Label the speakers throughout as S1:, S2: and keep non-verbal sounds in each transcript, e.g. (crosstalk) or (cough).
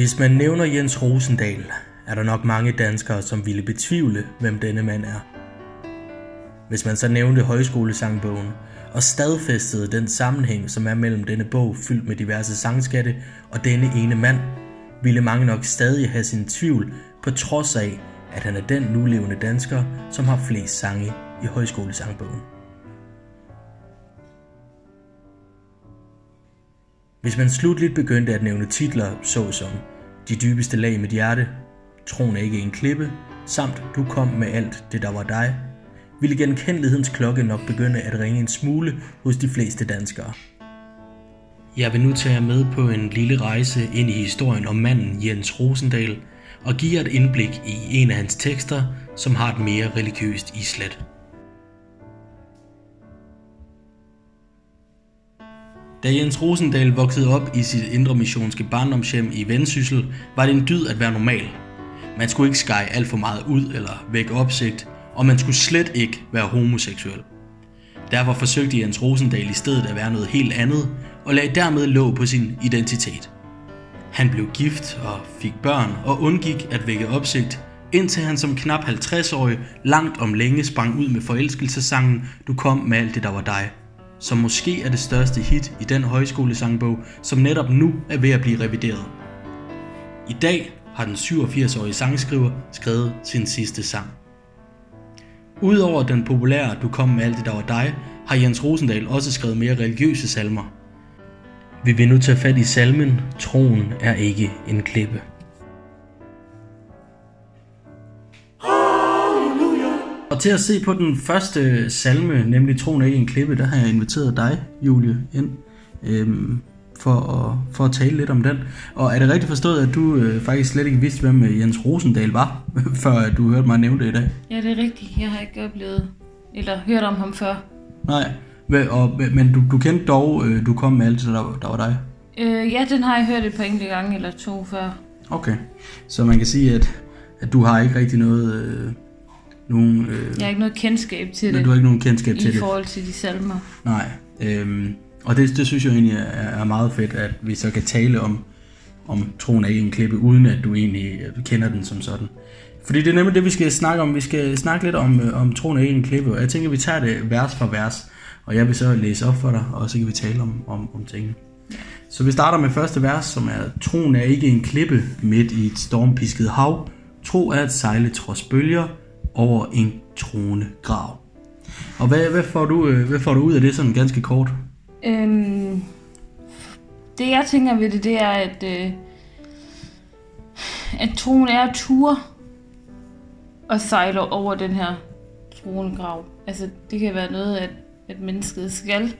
S1: Hvis man nævner Jens Rosendal, er der nok mange danskere, som ville betvivle, hvem denne mand er. Hvis man så nævnte højskolesangbogen og stadfæstede den sammenhæng, som er mellem denne bog fyldt med diverse sangskatte og denne ene mand, ville mange nok stadig have sin tvivl, på trods af, at han er den nulevende dansker, som har flest sange i højskolesangbogen. Hvis man slutligt begyndte at nævne titler såsom de dybeste lag med hjerte, Troen er ikke en klippe, samt Du kom med alt det, der var dig, ville genkendelighedens klokke nok begynde at ringe en smule hos de fleste danskere. Jeg vil nu tage jer med på en lille rejse ind i historien om manden Jens Rosendal og give jer et indblik i en af hans tekster, som har et mere religiøst islet. Da Jens Rosendal voksede op i sit indre missionske barndomshjem i Vendsyssel, var det en dyd at være normal. Man skulle ikke skære alt for meget ud eller vække opsigt, og man skulle slet ikke være homoseksuel. Derfor forsøgte Jens Rosendal i stedet at være noget helt andet, og lagde dermed låg på sin identitet. Han blev gift og fik børn og undgik at vække opsigt, indtil han som knap 50-årig langt om længe sprang ud med forelskelsesangen Du kom med alt det, der var dig, som måske er det største hit i den højskolesangbog, som netop nu er ved at blive revideret. I dag har den 87-årige sangskriver skrevet sin sidste sang. Udover den populære Du kom med alt det, der var dig, har Jens Rosendal også skrevet mere religiøse salmer. Vi vil nu tage fat i salmen Troen er ikke en klippe. Og til at se på den første salme, nemlig Troen er ikke en klippe, der har jeg inviteret dig, Julie, ind øhm, for, at, for at tale lidt om den. Og er det rigtigt forstået, at du øh, faktisk slet ikke vidste, hvem øh, Jens Rosendal var, (laughs) før du hørte mig nævne det i dag?
S2: Ja, det er rigtigt. Jeg har ikke oplevet eller hørt om ham før.
S1: Nej, og, men du, du kendte dog, øh, du kom med alt der, der var dig?
S2: Øh, ja, den har jeg hørt et par enkelte gange eller to før.
S1: Okay, så man kan sige, at, at du har ikke rigtig noget... Øh, nogen, øh,
S2: jeg har ikke noget kendskab til det.
S1: Du har ikke nogen kendskab til
S2: det.
S1: I
S2: forhold til de salmer.
S1: Nej, øhm, og det, det synes jeg egentlig er, er meget fedt, at vi så kan tale om, om troen af en klippe, uden at du egentlig kender den som sådan. Fordi det er nemlig det, vi skal snakke om. Vi skal snakke lidt om, øh, om troen af en klippe, og jeg tænker, vi tager det vers for vers. Og jeg vil så læse op for dig, og så kan vi tale om, om, om tingene. Så vi starter med første vers, som er, troen er ikke en klippe midt i et stormpisket hav. Tro er at sejle trods bølger over en troende grav. Og hvad, hvad, får du, øh, hvad får du ud af det sådan ganske kort? Øhm,
S2: det jeg tænker ved det, det er, at, øh, at troen er at ture og sejle over den her troende grav. Altså, det kan være noget, at, at mennesket skal.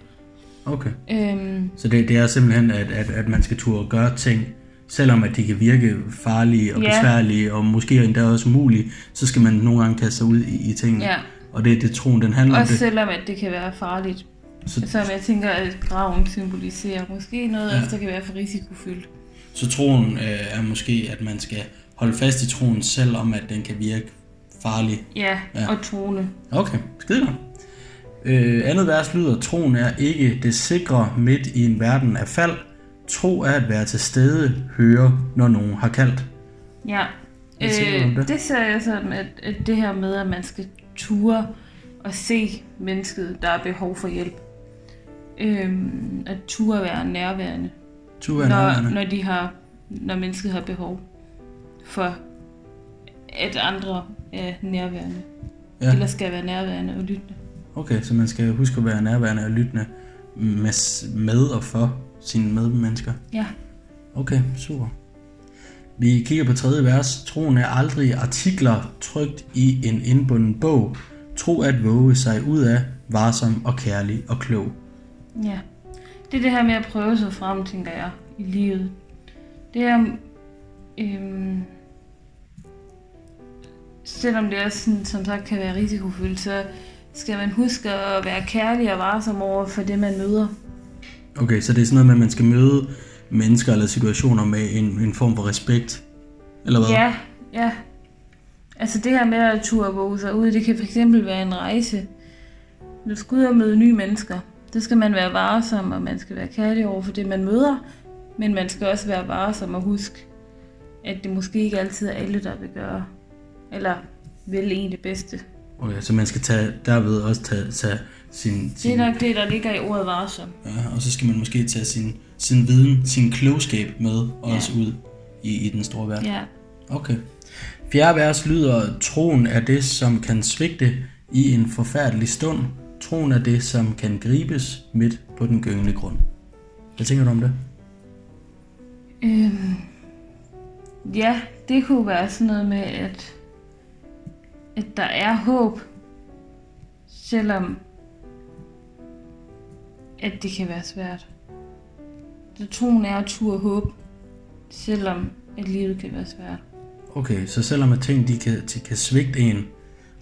S1: Okay. Øhm, så det, det er simpelthen, at, at, at man skal turde gøre ting, selvom at de kan virke farlige og ja. besværlige, og måske endda også umulige, så skal man nogle gange kaste sig ud i, i tingene. Ja. Og det er det troen, den handler
S2: også
S1: om.
S2: Også selvom at det kan være farligt. Så, som jeg tænker, at graven symboliserer måske noget, ja. der kan være for risikofyldt.
S1: Så troen øh, er måske, at man skal holde fast i troen, selvom at den kan virke farlig.
S2: Ja, ja. og troende.
S1: Okay, skide godt. Øh, andet vers lyder, troen er ikke det sikre midt i en verden af fald. Tro er at være til stede, høre, når nogen har kaldt.
S2: Ja, øh, det? det ser jeg sådan, at, at det her med, at man skal ture og se mennesket, der er behov for hjælp. Øhm, at ture være nærværende.
S1: Ture
S2: når,
S1: nærværende.
S2: Når, de har, når mennesket har behov for, at andre er nærværende. Ja. Eller skal være nærværende og lyttende.
S1: Okay, så man skal huske at være nærværende og lyttende med, med og for sine medmennesker?
S2: Ja.
S1: Okay, super. Vi kigger på tredje vers. Troen er aldrig artikler trygt i en indbunden bog. Tro at våge sig ud af, varsom og kærlig og klog.
S2: Ja, det er det her med at prøve sig frem, tænker jeg, i livet. Det er, øhm, selvom det også sådan, som sagt kan være risikofyldt, så skal man huske at være kærlig og varsom over for det, man møder.
S1: Okay, så det er sådan noget med, at man skal møde mennesker eller situationer med en, en form for respekt? Eller hvad?
S2: Ja, ja. Altså det her med at turde våge sig ud, det kan fx være en rejse. Du skal ud og møde nye mennesker. Det skal man være varsom, og man skal være kærlig over for det, man møder. Men man skal også være varsom og huske at det måske ikke altid er alle, der vil gøre, eller vil en det bedste.
S1: Okay, så man skal tage, derved også tage, tage sin,
S2: sin... Det er nok det, der ligger i ordet varsom.
S1: Ja, og så skal man måske tage sin, sin viden, sin klogskab med ja. ud i, i den store verden.
S2: Ja.
S1: Okay. Fjerde vers lyder, troen er det, som kan svigte i en forfærdelig stund. Troen er det, som kan gribes midt på den gyngende grund. Hvad tænker du om det?
S2: Øhm, ja, det kunne være sådan noget med, at, at der er håb, selvom at det kan være svært. Så troen er at turde håb, selvom at livet kan være svært.
S1: Okay, så selvom at ting de kan, de kan svigte en,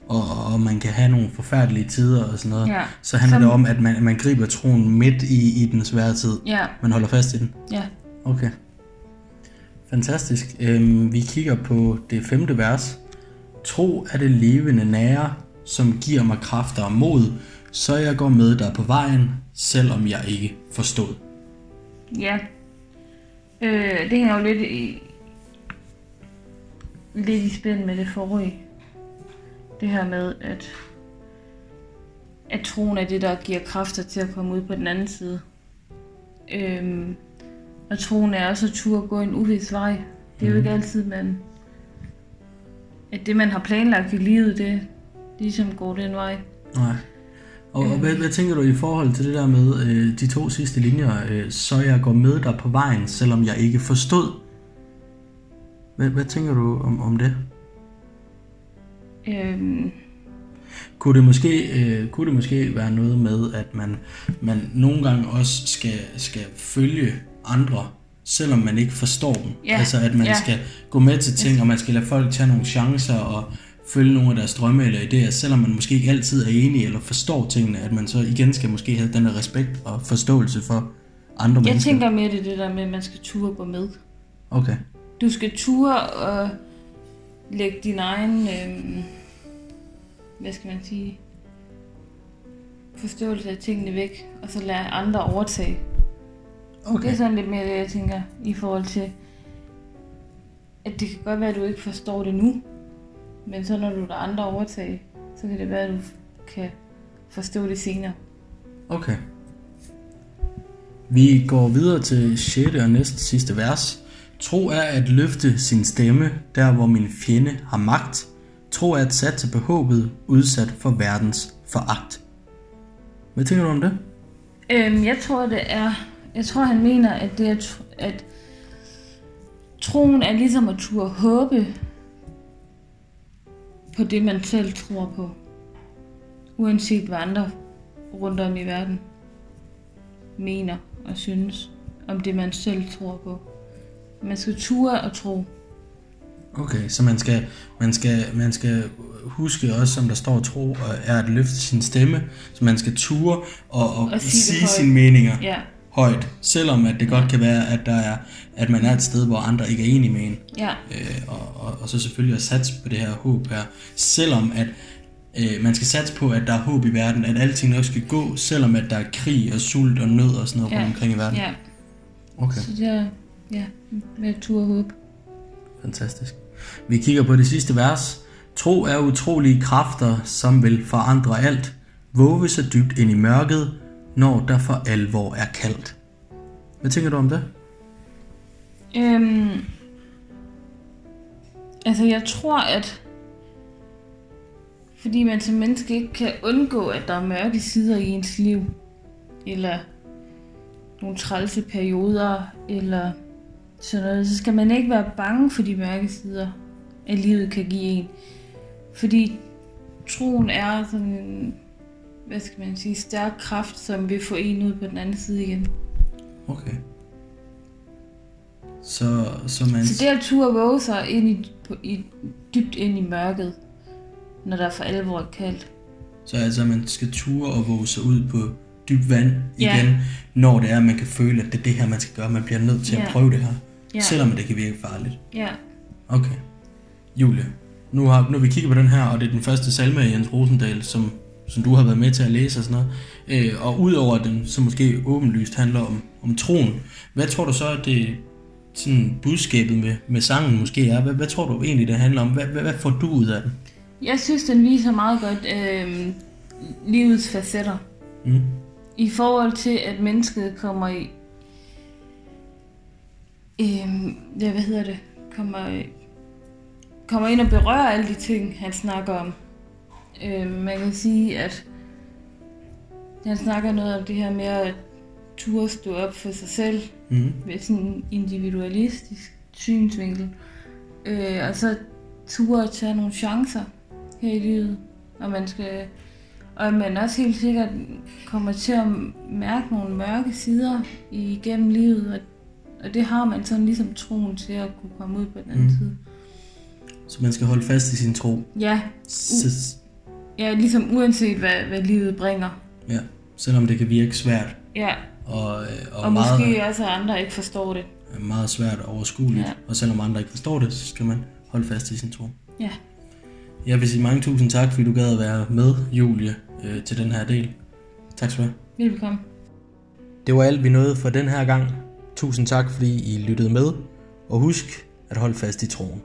S1: og, og man kan have nogle forfærdelige tider og sådan noget,
S2: ja.
S1: så handler Som... det om, at man, man griber troen midt i, i den svære tid.
S2: Ja.
S1: Man holder fast i den.
S2: Ja.
S1: Okay. Fantastisk. Øhm, vi kigger på det femte vers. Tro er det levende nære, som giver mig kræfter og mod, så jeg går med dig på vejen, selvom jeg ikke forstod.
S2: Ja. Øh, det hænger jo lidt i, lidt i spænd med det forrige. Det her med, at, at troen er det, der giver kræfter til at komme ud på den anden side. Øhm, og troen er også at turde gå en uvis vej. Det er jo ikke mhm. altid, man, at det, man har planlagt i livet, det ligesom går den vej.
S1: Nej. Og, og hvad, hvad tænker du i forhold til det der med øh, de to sidste linjer, øh, så jeg går med dig på vejen, selvom jeg ikke forstod? Hvad, hvad tænker du om, om det?
S2: Øhm.
S1: Kunne det, måske, øh, kunne det måske være noget med, at man, man nogle gange også skal, skal følge andre, selvom man ikke forstår dem?
S2: Ja.
S1: Altså at man
S2: ja.
S1: skal gå med til ting, og man skal lade folk tage nogle chancer og følge nogle af deres drømme eller idéer, selvom man måske ikke altid er enig eller forstår tingene, at man så igen skal måske have den der respekt og forståelse for andre
S2: jeg
S1: mennesker.
S2: Jeg tænker mere det, det der med, at man skal ture gå med.
S1: Okay.
S2: Du skal ture og lægge din egen, øh, hvad skal man sige, forståelse af tingene væk, og så lade andre overtage. Okay. Det er sådan lidt mere det, jeg tænker, i forhold til, at det kan godt være, at du ikke forstår det nu, men så når du lader andre overtage, så kan det være, at du kan forstå det senere.
S1: Okay. Vi går videre til 6. og næste sidste vers. Tro er at løfte sin stemme, der hvor min fjende har magt. Tro er at satse på håbet, udsat for verdens foragt. Hvad tænker du om det?
S2: Øhm, jeg tror, det er... Jeg tror, han mener, at det er, at troen er ligesom at turde håbe på det, man selv tror på. Uanset hvad andre rundt om i verden mener og synes om det, man selv tror på. Man skal ture og tro.
S1: Okay, så man skal, man skal, man skal huske også, som der står tro, er at løfte sin stemme, så man skal ture og, og, og sige, sige sine meninger
S2: ja.
S1: Højt, selvom at det godt kan være, at, der er, at man er et sted, hvor andre ikke er enige med en.
S2: Ja.
S1: Øh, og, og, og så selvfølgelig at satse på det her håb her, selvom at øh, man skal satse på, at der er håb i verden, at alting nok skal gå, selvom at der er krig og sult og nød og sådan noget ja. rundt omkring i verden.
S2: Ja.
S1: Okay.
S2: Så det er, ja, med tur og håb.
S1: Fantastisk. Vi kigger på det sidste vers. Tro er utrolige kræfter, som vil forandre alt. Våge så dybt ind i mørket, når der for alvor er kaldt. Hvad tænker du om det?
S2: Øhm, altså jeg tror, at fordi man som menneske ikke kan undgå, at der er mørke sider i ens liv, eller nogle trælse perioder, eller sådan noget, så skal man ikke være bange for de mørke sider, at livet kan give en. Fordi troen er sådan en, hvad skal man sige, stærk kraft, som vil få en ud på den anden side igen.
S1: Okay. Så, så man...
S2: Så det at turde våge sig ind i, på, i, dybt ind i mørket, når der er for alvor kaldt.
S1: Så altså, man skal ture og våge sig ud på dyb vand igen, ja. når det er, at man kan føle, at det er det her, man skal gøre. Man bliver nødt til ja. at prøve det her. Ja. Selvom det kan virke farligt.
S2: Ja.
S1: Okay. Julie, nu har, nu har vi kigget på den her, og det er den første salme af Jens Rosendal, som, som du har været med til at læse og sådan noget. Øh, og udover den, som måske åbenlyst handler om, om troen, hvad tror du så, at det sådan budskabet med, med sangen måske er? Hvad, hvad tror du egentlig, det handler om? Hvad, hvad, hvad får du ud af den?
S2: Jeg synes, den viser meget godt øh, livets facetter.
S1: Mm.
S2: I forhold til, at mennesket kommer i... Øh, ja, hvad hedder det? Kommer, kommer ind og berører alle de ting, han snakker om. Øh, man kan sige, at han snakker noget om det her med at turde stå op for sig selv,
S1: Mm.
S2: med sådan en individualistisk synsvinkel. Øh, og så turde at tage nogle chancer her i livet. Og man skal og at man også helt sikkert kommer til at mærke nogle mørke sider igennem livet, og, og det har man sådan ligesom troen til at kunne komme ud på den anden Mm. side.
S1: Så man skal holde fast i sin tro.
S2: Ja,
S1: S-
S2: ja, ligesom uanset hvad, hvad livet bringer.
S1: ja, selvom det kan virke svært.
S2: Ja,
S1: Og, øh, og,
S2: og
S1: meget,
S2: måske også at andre ikke forstår det.
S1: meget svært og overskueligt.
S2: Ja.
S1: Og selvom andre ikke forstår det, så skal man holde fast i sin tro.
S2: Ja.
S1: Jeg vil sige mange tusind tak, fordi du gad at være med, Julie, øh, til den her del. Tak skal du have.
S2: Velkommen.
S1: Det var alt, vi nåede for den her gang. Tusind tak, fordi I lyttede med. Og husk at holde fast i troen.